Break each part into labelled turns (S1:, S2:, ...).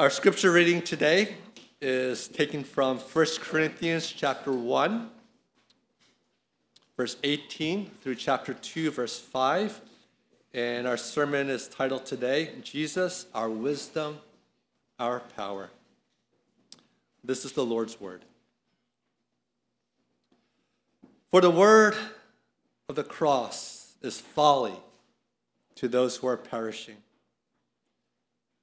S1: Our scripture reading today is taken from 1 Corinthians chapter 1, verse 18 through chapter 2, verse 5. And our sermon is titled today, Jesus, Our Wisdom, Our Power. This is the Lord's Word. For the word of the cross is folly to those who are perishing,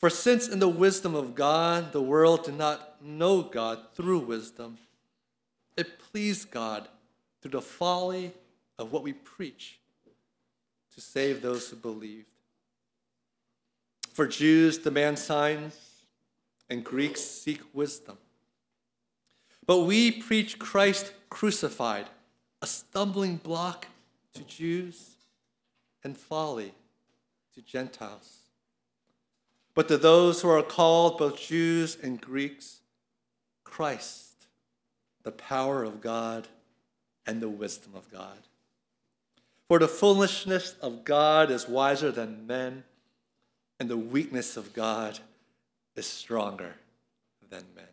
S1: For since in the wisdom of God the world did not know God through wisdom, it pleased God through the folly of what we preach to save those who believed. For Jews demand signs, and Greeks seek wisdom. But we preach Christ crucified, a stumbling block to Jews and folly to Gentiles. But to those who are called, both Jews and Greeks, Christ, the power of God and the wisdom of God. For the foolishness of God is wiser than men, and the weakness of God is stronger than men.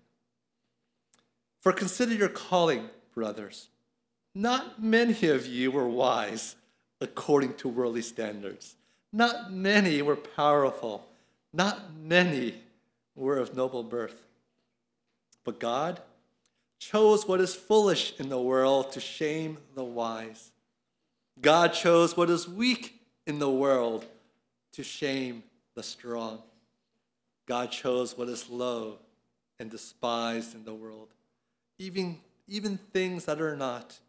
S1: For consider your calling, brothers. Not many of you were wise according to worldly standards. Not many were powerful. Not many were of noble birth. But God chose what is foolish in the world to shame the wise. God chose what is weak in the world to shame the strong. God chose what is low and despised in the world, even, even things that are not,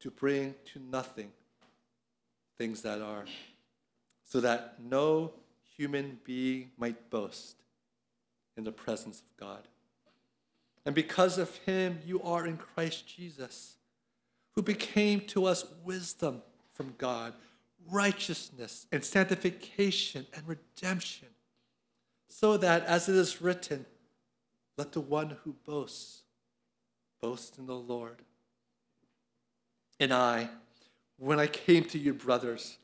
S1: to bring to nothing things that are, so that no human being might boast in the presence of God. And because of him, you are in Christ Jesus, who became to us wisdom from God, righteousness and sanctification and redemption, so that, as it is written, let the one who boasts boast in the Lord. And I, when I came to you, brothers,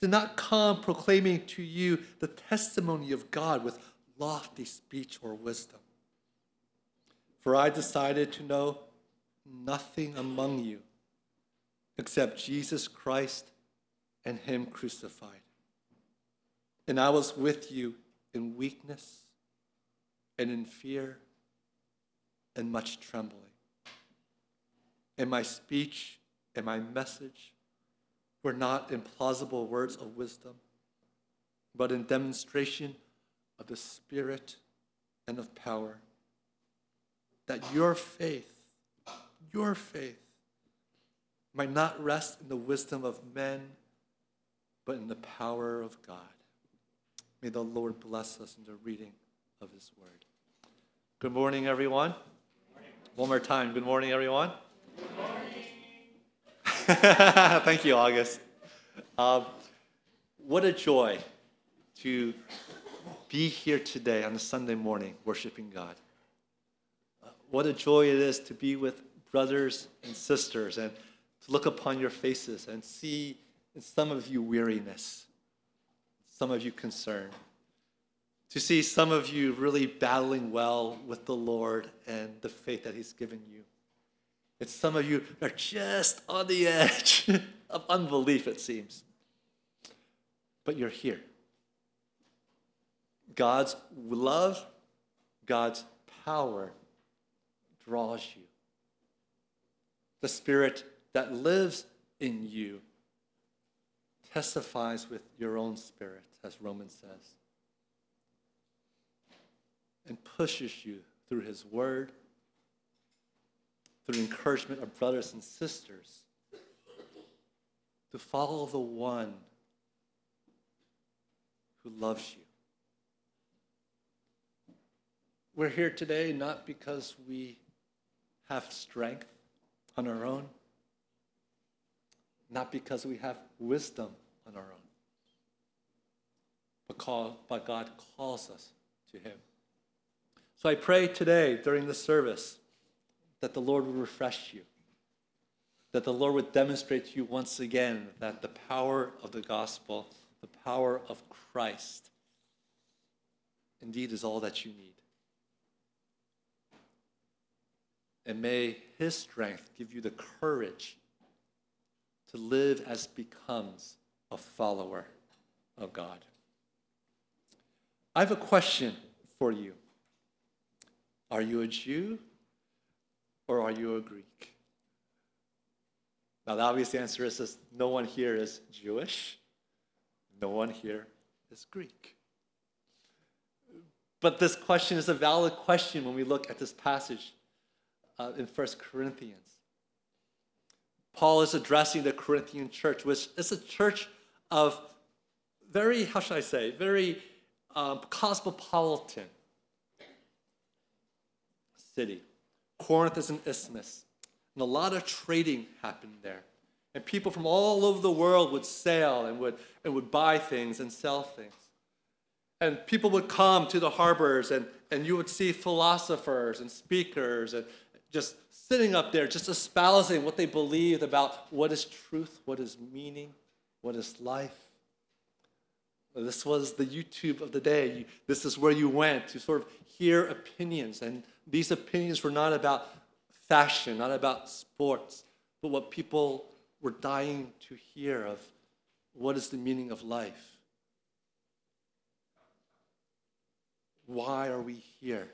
S1: did not come proclaiming to you the testimony of God with lofty speech or wisdom. For I decided to know nothing among you except Jesus Christ and Him crucified. And I was with you in weakness and in fear and much trembling. And my speech and my message were not in plausible words of wisdom, but in demonstration of the Spirit and of power. That your faith, your faith, might not rest in the wisdom of men, but in the power of God. May the Lord bless us in the reading of His word. Good morning, everyone. Good morning. One more time. Good morning, everyone. Good morning. Thank you, August. Um, what a joy to be here today on a Sunday morning worshiping God. what a joy it is to be with brothers and sisters and to look upon your faces and see in some of you weariness, some of you concern, to see some of you really battling well with the Lord and the faith that He's given you. And some of you are just on the edge of unbelief, it seems. But you're here. God's love, God's power draws you. The Spirit that lives in you testifies with your own spirit, as Romans says, and pushes you through His Word through encouragement of brothers and sisters to follow the one who loves you. we're here today not because we have strength on our own, not because we have wisdom on our own, but, call, but God calls us to Him. So I pray today during the service that the Lord would refresh you, that the Lord would demonstrate to you once again that the power of the gospel, the power of Christ, indeed is all that you need. And may His strength give you the courage to live as becomes a follower of God. I have a question for you. Are you a Jew or are you a Greek? Now, the obvious answer is no one here is Jewish, no one here is Greek. But this question is a valid question when we look at this passage uh, in 1 Corinthians. Paul is addressing the Corinthian church, which is a church of very, how should I say, very um, cosmopolitan city. Corinth is an isthmus, and a lot of trading happened there. And people from all over the world would sail and would, and would buy things and sell things. And people would come to the harbors, and, and you would see philosophers and speakers and just sitting up there, just espousing what they believed about what is truth, what is meaning, what is life. This was the YouTube of the day. This is where you went to sort of hear opinions. And these opinions were not about fashion, not about sports, but what people were dying to hear of what is the meaning of life. Why are we here?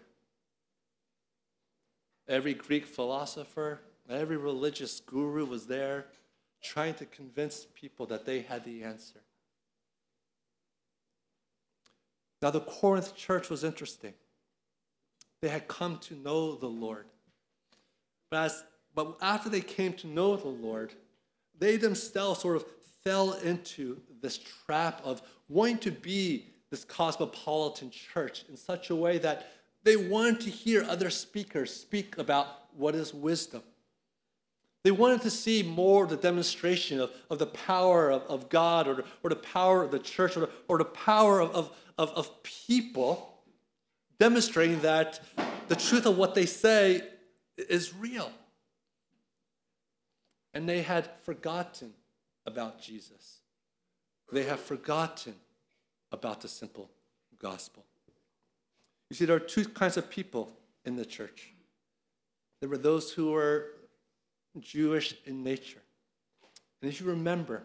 S1: Every Greek philosopher, every religious guru was there trying to convince people that they had the answer. Now, the Corinth church was interesting. They had come to know the Lord. But, as, but after they came to know the Lord, they themselves sort of fell into this trap of wanting to be this cosmopolitan church in such a way that they wanted to hear other speakers speak about what is wisdom. They wanted to see more of the demonstration of, of the power of, of God or, or the power of the church or or the power of, of, of, of people demonstrating that the truth of what they say is real. And they had forgotten about Jesus. They have forgotten about the simple gospel. You see, there are two kinds of people in the church. There were those who were Jewish in nature. And if you remember,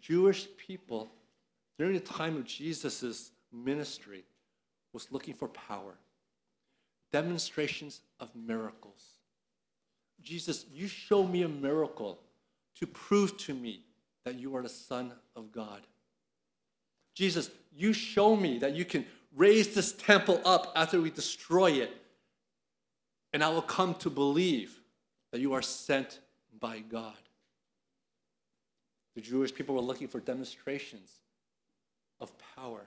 S1: Jewish people during the time of Jesus' ministry was looking for power, demonstrations of miracles. Jesus, you show me a miracle to prove to me that you are the Son of God. Jesus, you show me that you can raise this temple up after we destroy it, and I will come to believe that you are sent by God. The Jewish people were looking for demonstrations of power.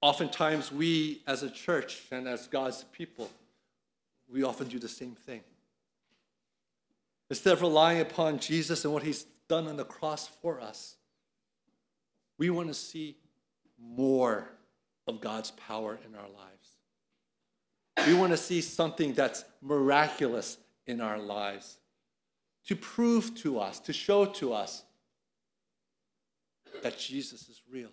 S1: Oftentimes, we as a church and as God's people, we often do the same thing. Instead of relying upon Jesus and what he's done on the cross for us, we want to see more of God's power in our lives. We want to see something that's miraculous in our lives to prove to us, to show to us that Jesus is real.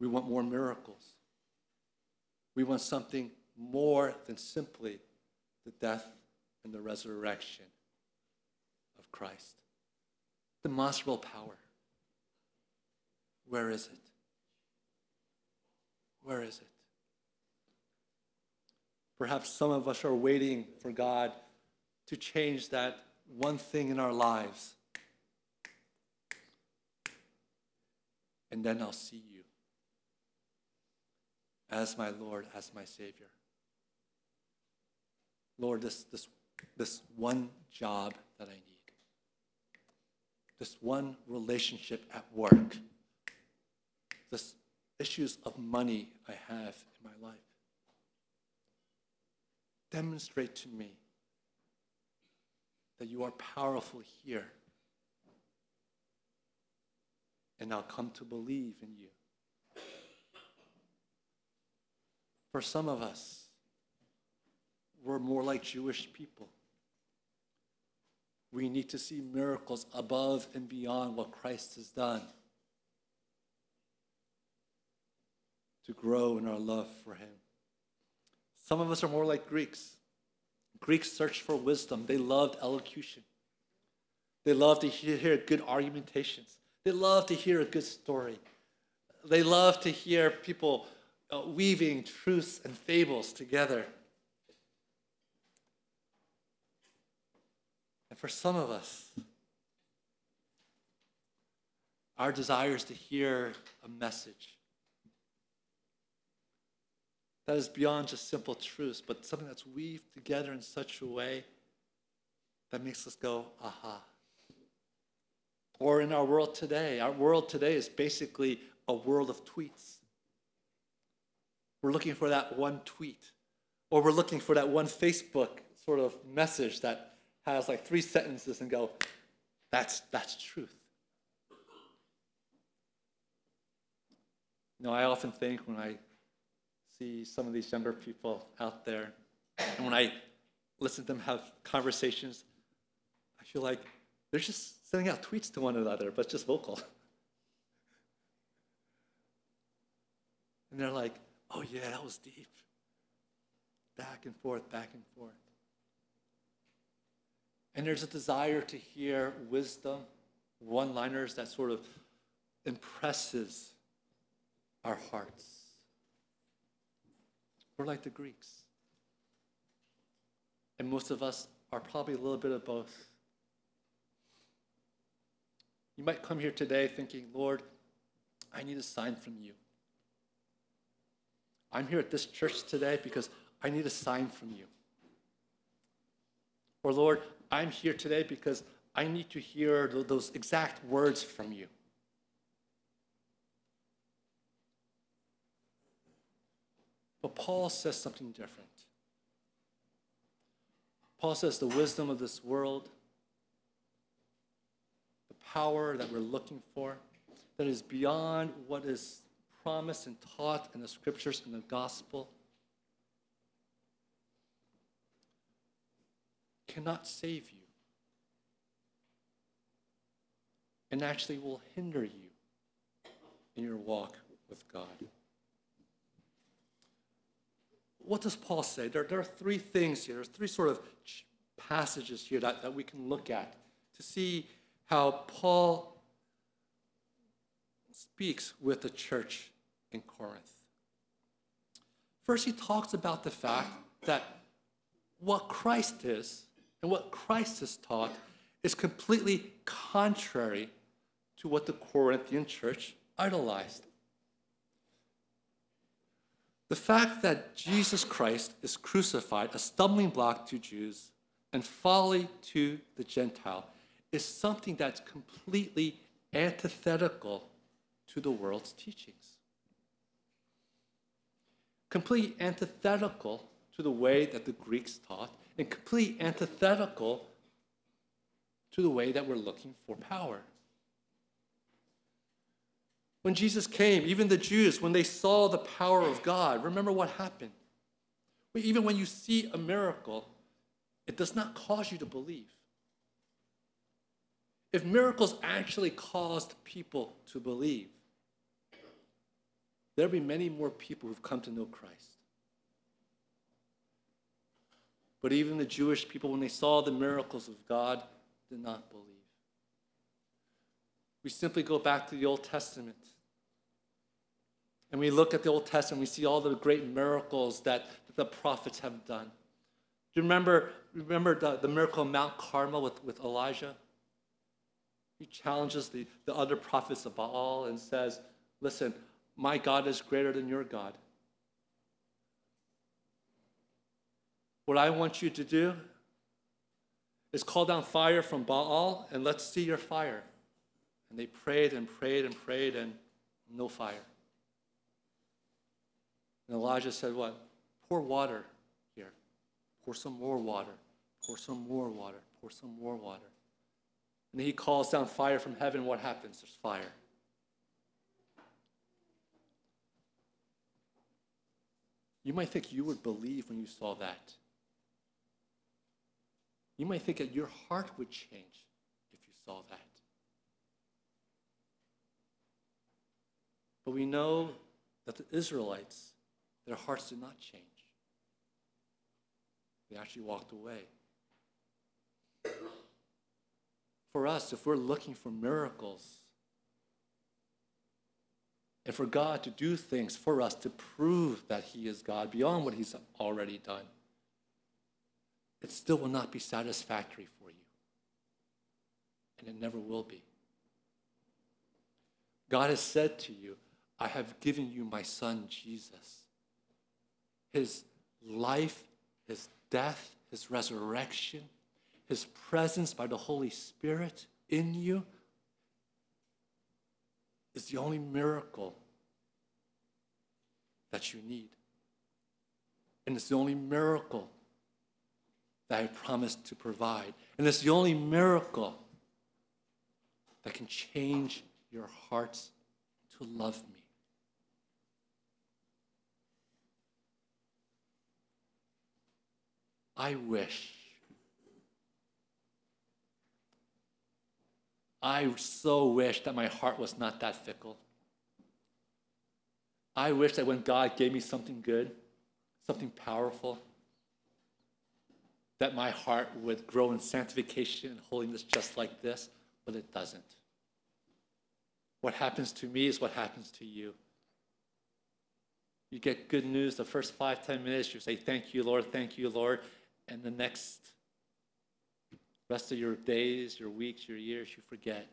S1: We want more miracles. We want something more than simply the death and the resurrection of Christ. Demonstrable power. Where is it? Where is it? Perhaps some of us are waiting for God to change that one thing in our lives. And then I'll see you as my Lord, as my Savior. Lord, this, this, this one job that I need, this one relationship at work, this issues of money I have in my life. Demonstrate to me that you are powerful here. And I'll come to believe in you. For some of us, we're more like Jewish people. We need to see miracles above and beyond what Christ has done to grow in our love for Him. Some of us are more like Greeks. Greeks searched for wisdom, they loved elocution, they loved to hear good argumentations, they loved to hear a good story, they loved to hear people uh, weaving truths and fables together. And for some of us, our desire is to hear a message that is beyond just simple truths, but something that's weaved together in such a way that makes us go, aha. Or in our world today, our world today is basically a world of tweets. We're looking for that one tweet, or we're looking for that one Facebook sort of message that has like three sentences and go, that's, that's truth. You know, I often think when I see some of these younger people out there, and when I listen to them have conversations, I feel like they're just sending out tweets to one another, but just vocal. And they're like, oh yeah, that was deep. Back and forth, back and forth. And there's a desire to hear wisdom, one liners that sort of impresses our hearts. We're like the Greeks. And most of us are probably a little bit of both. You might come here today thinking, Lord, I need a sign from you. I'm here at this church today because I need a sign from you. Or, Lord, I'm here today because I need to hear those exact words from you. But Paul says something different. Paul says the wisdom of this world, the power that we're looking for, that is beyond what is promised and taught in the scriptures and the gospel cannot save you and actually will hinder you in your walk with God. What does Paul say? There, there are three things here. There's three sort of passages here that, that we can look at to see how Paul speaks with the church in Corinth. First, he talks about the fact that what Christ is and what Christ has taught is completely contrary to what the Corinthian church idolized. The fact that Jesus Christ is crucified, a stumbling block to Jews and folly to the Gentile, is something that's completely antithetical to the world's teachings. Completely antithetical to the way that the Greeks taught and completely antithetical to the way that we're looking for power. When Jesus came, even the Jews, when they saw the power of God, remember what happened. Even when you see a miracle, it does not cause you to believe. If miracles actually caused people to believe, there'll be many more people who've come to know Christ. But even the Jewish people, when they saw the miracles of God, did not believe. We simply go back to the Old Testament. And we look at the Old Testament, we see all the great miracles that, the prophets have done. Do you remember, remember the, the miracle of Mount Carmel with, with Elijah? He challenges the, the other prophets of Baal and says, Listen, my God is greater than your God. What I want you to do is call down fire from Baal and let's see your fire. And they prayed and prayed and prayed and no fire. And Elijah said, What? Pour water here. Pour some more water. Pour some more water. Pour some more water. And he calls down fire from heaven. What happens? There's fire. You might think you would believe when you saw that. You might think that your heart would change if you saw that. But we know that the Israelites, their hearts did not change. They actually walked away. For us, if we're looking for miracles, and for God to do things for us to prove that He is God beyond what He's already done, it still will not be satisfactory for you. And it never will be. God has said to you, I have given you my son Jesus. His life, his death, his resurrection, his presence by the Holy Spirit in you is the only miracle that you need. And it's the only miracle that I promised to provide. And it's the only miracle that can change your hearts to love me. I wish. I so wish that my heart was not that fickle. I wish that when God gave me something good, something powerful, that my heart would grow in sanctification and holiness just like this, but it doesn't. What happens to me is what happens to you. You get good news the first five, ten minutes, you say, Thank you, Lord, thank you, Lord. And the next rest of your days, your weeks, your years, you forget.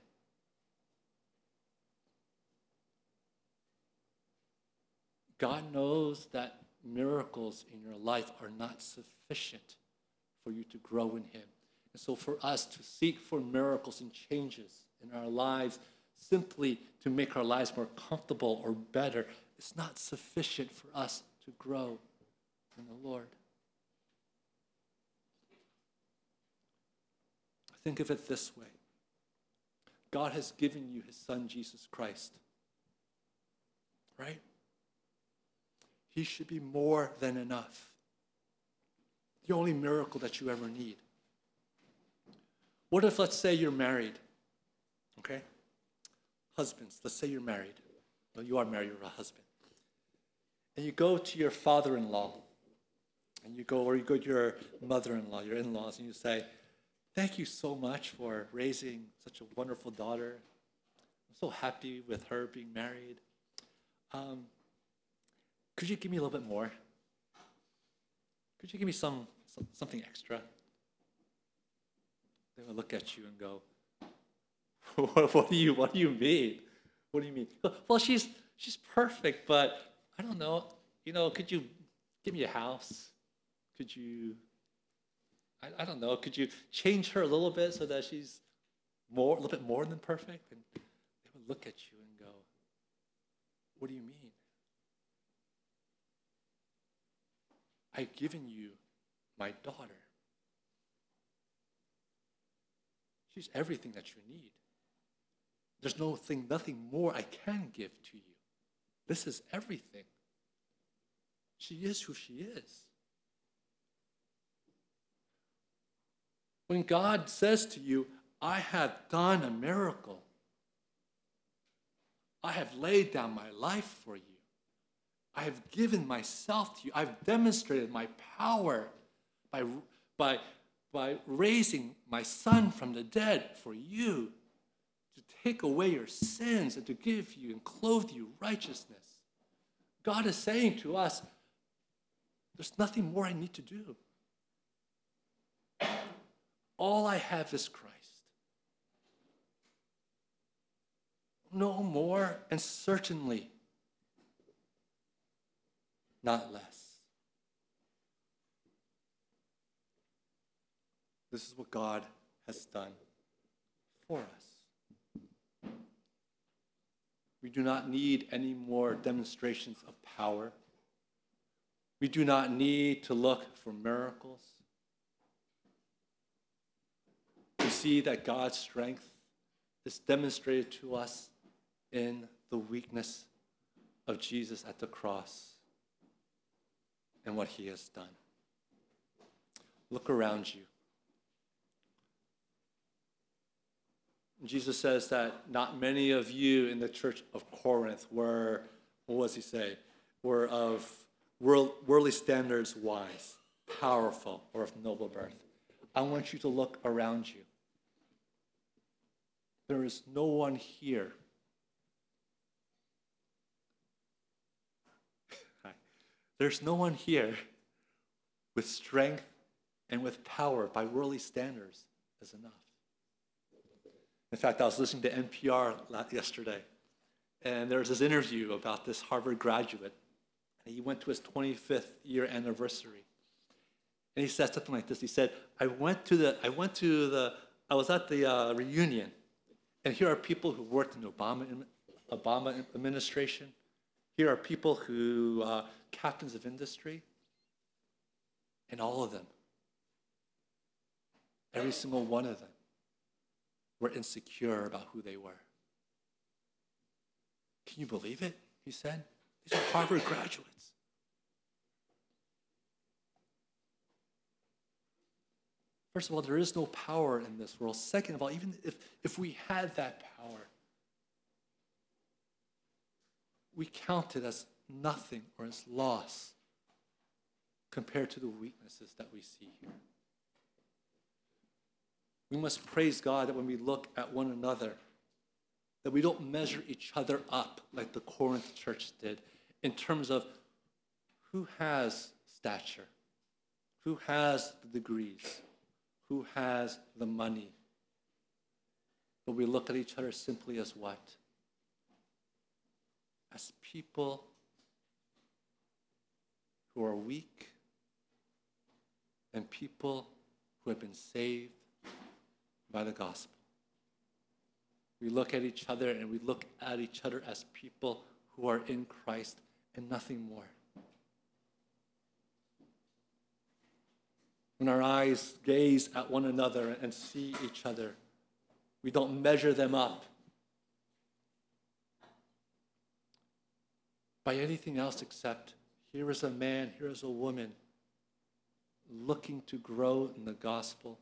S1: God knows that miracles in your life are not sufficient for you to grow in Him. And so, for us to seek for miracles and changes in our lives simply to make our lives more comfortable or better is not sufficient for us to grow in the Lord. Think of it this way God has given you His Son, Jesus Christ, right? He should be more than enough. The only miracle that you ever need. What if, let's say, you're married? Okay? Husbands, let's say you're married. Well, you are married, you're a husband. And you go to your father in law, and you go, or you go to your mother in law, your in laws, and you say, Thank you so much for raising such a wonderful daughter. I'm so happy with her being married. Um, could you give me a little bit more? Could you give me some, some something extra? They will look at you and go, what, what, do you what do you mean? What do you mean? Well, she's she's perfect, but I don't know. You know, could you give me a house? Could you I, I don't know, could you change her a little bit so that she's more a little bit more than perfect? And they would look at you and go, What do you mean? I've given you my daughter. She's everything that you need. There's no thing, nothing more I can give to you. This is everything. She is who she is. When God says to you, I have done a miracle, I have laid down my life for you. I have given myself to you. I've demonstrated my power by, by, by raising my son from the dead for you to take away your sins and to give you and clothe you righteousness. God is saying to us, there's nothing more I need to do. All I have is Christ. No more, and certainly not less. This is what God has done for us. We do not need any more demonstrations of power. We do not need to look for miracles. See that God's strength is demonstrated to us in the weakness of Jesus at the cross and what he has done. Look around you. Jesus says that not many of you in the church of Corinth were, what does he say, were of world, worldly standards wise, powerful, or of noble birth. I want you to look around you. There is no one here. There's no one here with strength and with power by worldly standards is enough. In fact, I was listening to NPR yesterday, and there was this interview about this Harvard graduate. And he went to his 25th year anniversary. And he said something like this. He said, I went to the, I went to the, I was at the uh, reunion, and here are people who worked in the Obama, Obama administration. Here are people who, uh, captains of industry, and all of them, every single one of them, were insecure about who they were. Can you believe it? He said. These are Harvard graduates. First of all, there is no power in this world. Second of all, even if, if we had that power, we count it as nothing or as loss compared to the weaknesses that we see here. We must praise God that when we look at one another, that we don't measure each other up like the Corinth church did in terms of who has stature, who has the degrees, who has the money. But we look at each other simply as what? As people who are weak and people who have been saved by the gospel. We look at each other and we look at each other as people who are in Christ and nothing more. When our eyes gaze at one another and see each other, we don't measure them up by anything else except here is a man, here is a woman looking to grow in the gospel,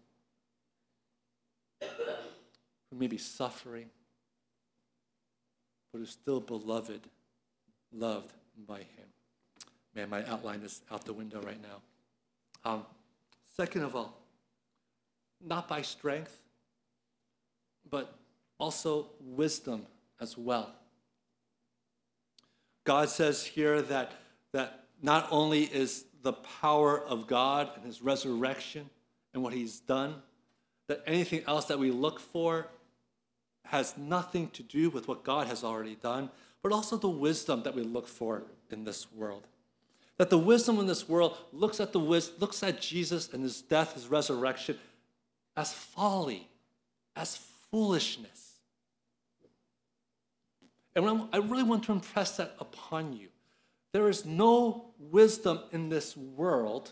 S1: who may be suffering, but is still beloved, loved by him. Man, my outline is out the window right now. Um, second of all, not by strength, but also wisdom as well. God says here that, that not only is the power of God and his resurrection and what he's done, that anything else that we look for has nothing to do with what God has already done, but also the wisdom that we look for in this world. That the wisdom in this world looks at the looks at Jesus and his death, his resurrection, as folly, as foolishness. And I really want to impress that upon you. There is no wisdom in this world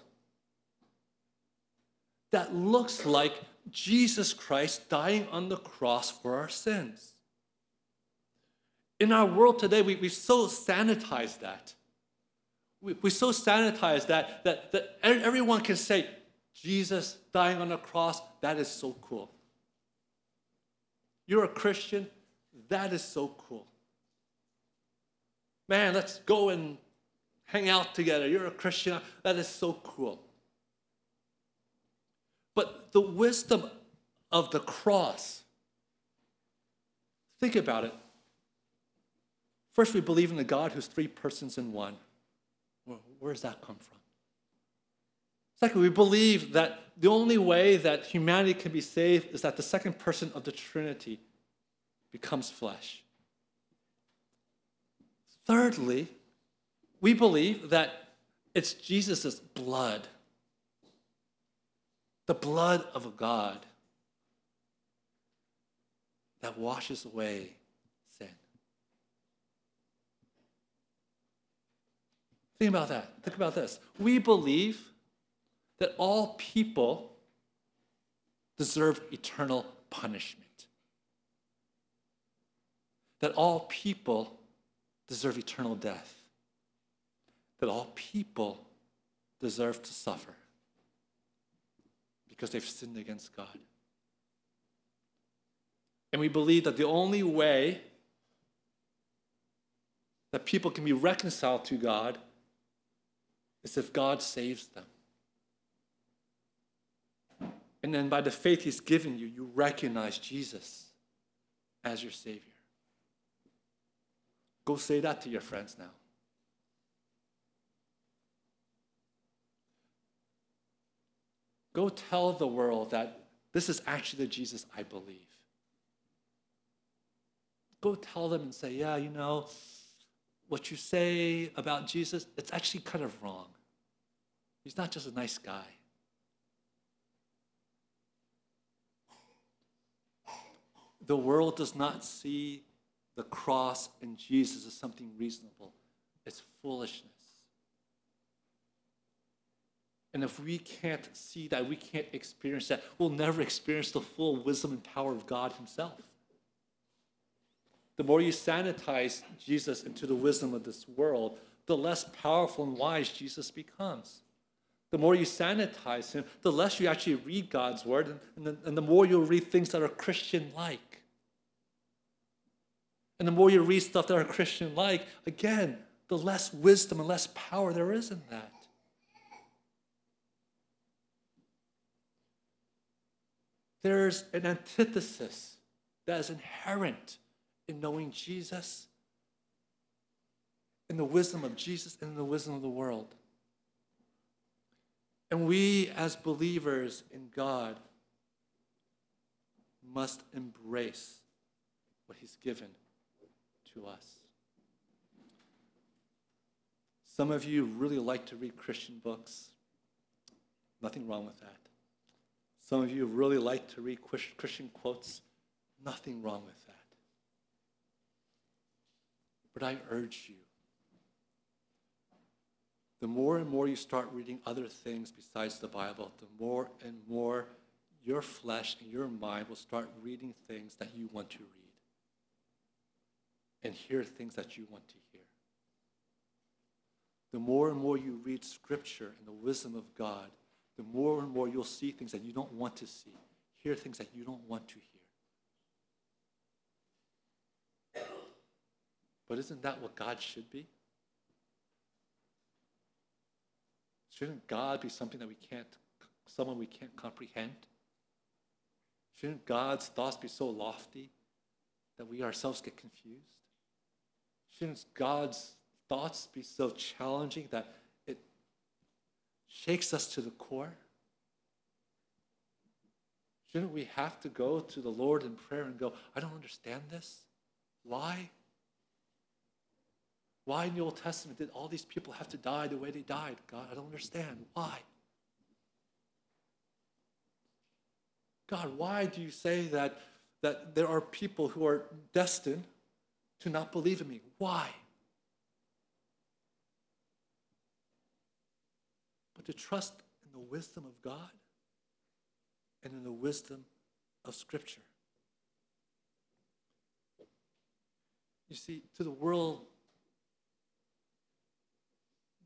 S1: that looks like Jesus Christ dying on the cross for our sins. In our world today, we, we so sanitize that. We, we so sanitize that, that, that everyone can say, Jesus dying on the cross, that is so cool. You're a Christian, that is so cool. Man, let's go and hang out together. You're a Christian, that is so cool. But the wisdom of the cross, think about it. First, we believe in the God who's three persons in one. Where does that come from? Second, we believe that the only way that humanity can be saved is that the second person of the Trinity becomes flesh. Thirdly, we believe that it's Jesus' blood, the blood of a God that washes away Think about that. Think about this. We believe that all people deserve eternal punishment. That all people deserve eternal death. That all people deserve to suffer because they've sinned against God. And we believe that the only way that people can be reconciled to God is if God saves them. And then by the faith He's given you, you recognize Jesus as your Savior. Go say that to your friends now. Go tell the world that this is actually the Jesus I believe. Go tell them and say, yeah, you know, what you say about Jesus, it's actually kind of wrong. He's not just a nice guy. The world does not see the cross and Jesus as something reasonable, it's foolishness. And if we can't see that, we can't experience that, we'll never experience the full wisdom and power of God Himself. The more you sanitize Jesus into the wisdom of this world, the less powerful and wise Jesus becomes. The more you sanitize him, the less you actually read God's word, and, the, and the more you'll read things that are Christian like. And the more you read stuff that are Christian like, again, the less wisdom and less power there is in that. There's an antithesis that is inherent in knowing Jesus, in the wisdom of Jesus, and in the wisdom of the world. And we, as believers in God, must embrace what He's given to us. Some of you really like to read Christian books. Nothing wrong with that. Some of you really like to read Christian quotes. Nothing wrong with that. But I urge you the more and more you start reading other things besides the Bible, the more and more your flesh and your mind will start reading things that you want to read and hear things that you want to hear. The more and more you read Scripture and the wisdom of God, the more and more you'll see things that you don't want to see, hear things that you don't want to hear. But isn't that what God should be? Shouldn't God be something that we can't, someone we can't comprehend? Shouldn't God's thoughts be so lofty that we ourselves get confused? Shouldn't God's thoughts be so challenging that it shakes us to the core? Shouldn't we have to go to the Lord in prayer and go, I don't understand this? Why? Why in the Old Testament did all these people have to die the way they died? God, I don't understand. Why? God, why do you say that, that there are people who are destined to not believe in me? Why? But to trust in the wisdom of God and in the wisdom of Scripture. You see, to the world,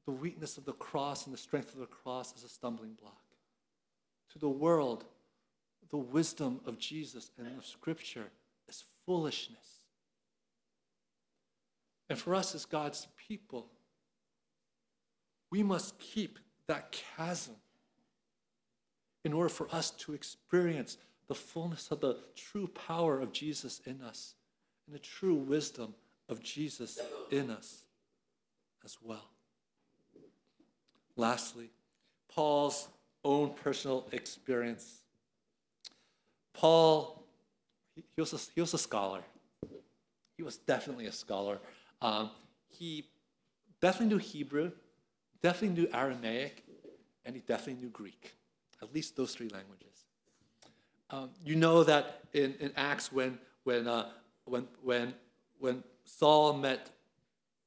S1: the weakness of the cross and the strength of the cross is a stumbling block. To the world, the wisdom of Jesus and of Scripture is foolishness. And for us as God's people, we must keep that chasm in order for us to experience the fullness of the true power of Jesus in us and the true wisdom of Jesus in us as well. Lastly, Paul's own personal experience. Paul, he was a, he was a scholar. He was definitely a scholar. Um, he definitely knew Hebrew, definitely knew Aramaic, and he definitely knew Greek, at least those three languages. Um, you know that in, in Acts, when, when, uh, when, when, when Saul met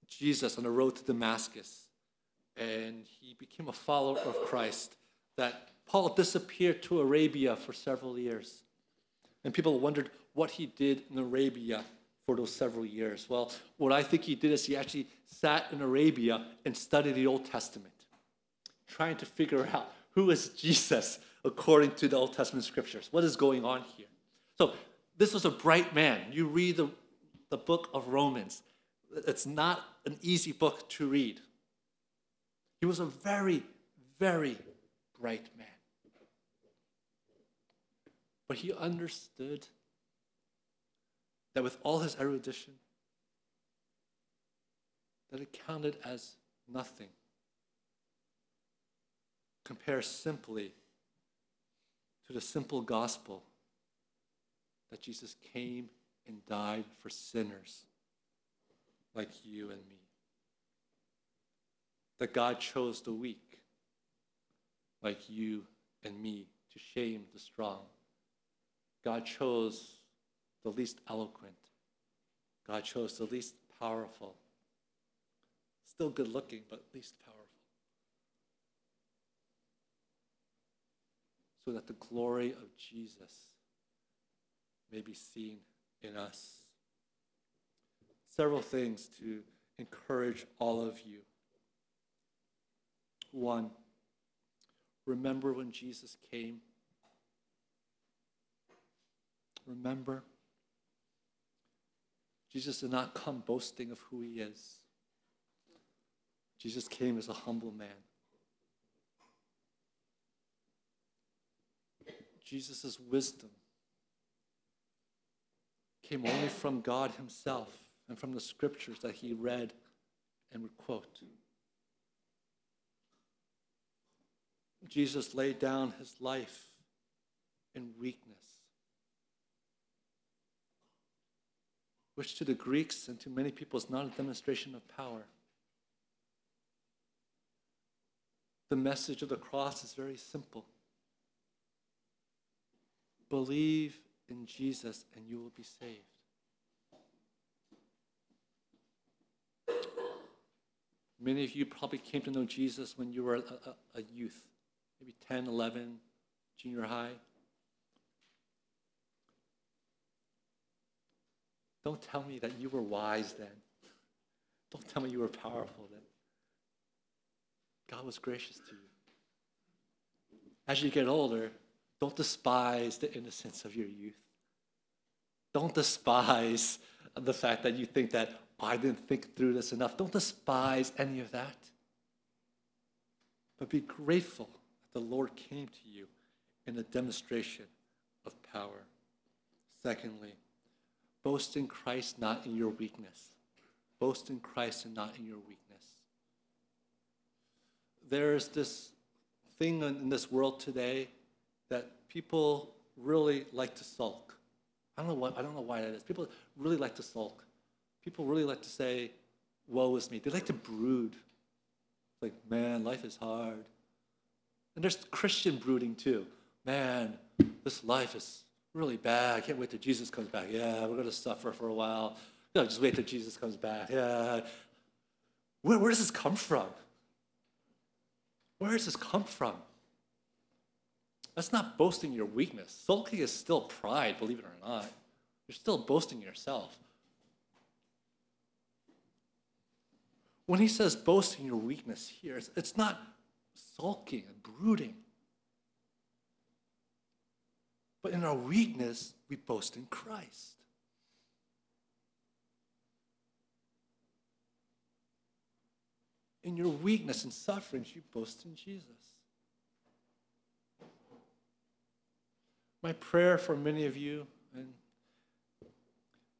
S1: Jesus on the road to Damascus, and he became a follower of Christ. that Paul disappeared to Arabia for several years. And people wondered what he did in Arabia for those several years. Well, what I think he did is he actually sat in Arabia and studied the Old Testament, trying to figure out who is Jesus according to the Old Testament scriptures. What is going on here? So, this was a bright man. You read the, the book of Romans, it's not an easy book to read. He was a very, very bright man. But he understood that with all his erudition, that it counted as nothing. Compare simply to the simple gospel that Jesus came and died for sinners like you and me. That God chose the weak like you and me to shame the strong. God chose the least eloquent. God chose the least powerful. Still good looking, but least powerful. So that the glory of Jesus may be seen in us. Several things to encourage all of you. One, remember when Jesus came. Remember Jesus did not come boasting of who he is. Jesus came as a humble man. Jesus' wisdom came only from God himself and from the scriptures that he read and would quote. Jesus laid down his life in weakness. which to the Greeks and to many people is not a demonstration of power. The message of the cross is very simple believe in Jesus and you will be saved. Many of you probably came to know Jesus when you were a, a, a youth, maybe 10, 11, junior high. Don't tell me that you were wise then. Don't tell me you were powerful then. God was gracious to you. As you get older, don't despise the innocence of your youth. Don't despise the fact that you think that oh, I didn't think through this enough. Don't despise any of that. But be grateful the Lord came to you in a demonstration of power. Secondly, Boast in Christ, not in your weakness. Boast in Christ and not in your weakness. There's this thing in this world today that people really like to sulk. I don't know what I don't know why that is. People really like to sulk. People really like to say, woe is me. They like to brood. Like, man, life is hard. And there's Christian brooding too. Man, this life is really bad. I can't wait till Jesus comes back. Yeah, we're going to suffer for a while. No, just wait till Jesus comes back. Yeah. Where, where does this come from? Where does this come from? That's not boasting your weakness. Sulking is still pride, believe it or not. You're still boasting yourself. When he says boasting your weakness here, it's, it's not sulking and brooding. But in our weakness, we boast in Christ. In your weakness and sufferings, you boast in Jesus. My prayer for many of you and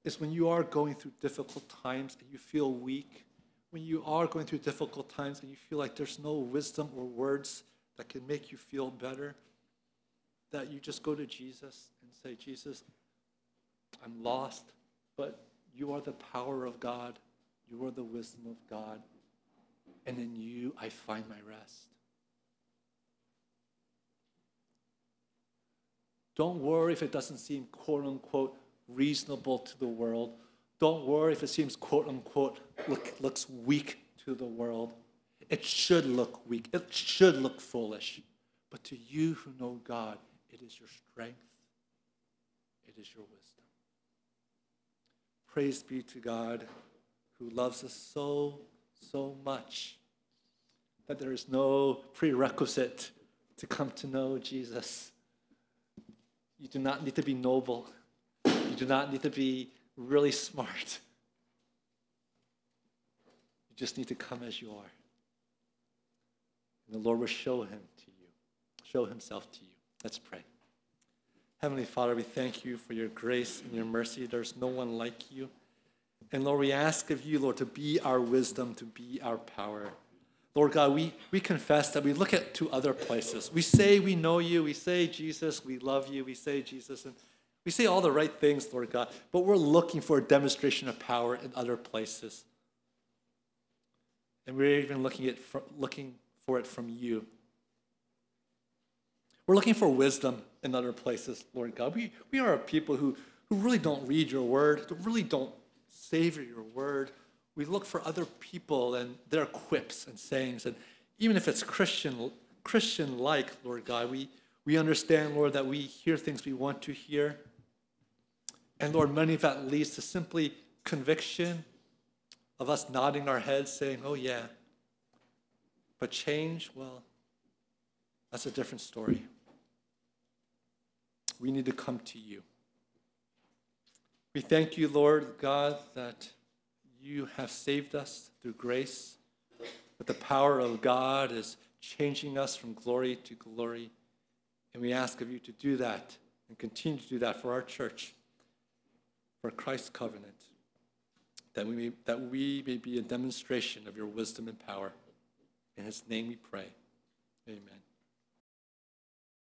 S1: is when you are going through difficult times and you feel weak, when you are going through difficult times and you feel like there's no wisdom or words that can make you feel better, that you just go to Jesus and say, Jesus, I'm lost, but you are the power of God. You are the wisdom of God. And in you, I find my rest. Don't worry if it doesn't seem quote unquote reasonable to the world. Don't worry if it seems quote unquote look, looks weak to the world. It should look weak. It should look foolish But to you who know God, it is your strength, it is your wisdom. Praise be to God who loves us so, so much that there is no prerequisite to come to know Jesus. You do not need to be noble. You do not need to be really smart. You just need to come as you are. And the Lord will show him to you, show himself to you. Let's pray. Heavenly Father, we thank you for your grace and your mercy. There's no one like you. And Lord, we ask of you, Lord, to be our wisdom, to be our power. Lord God, we, we confess that we look at to other places. We say we know you. We say, Jesus, we love you. We say, Jesus, and we say all the right things, Lord God, but we're looking for a demonstration of power in other places. And we're even looking, at, looking for it from you. We're looking for wisdom in other places, Lord God. We, we are a people who, who really don't read your word, who really don't savor your word. We look for other people and their quips and sayings. And even if it's Christian, Christian like, Lord God, we, we understand, Lord, that we hear things we want to hear. And Lord, many of that leads to simply conviction of us nodding our heads, saying, oh, yeah. But change, well, that's a different story. We need to come to you. We thank you, Lord God, that you have saved us through grace, that the power of God is changing us from glory to glory. And we ask of you to do that and continue to do that for our church, for Christ's covenant, that we, may, that we may be a demonstration of your wisdom and power. In his name we pray. Amen.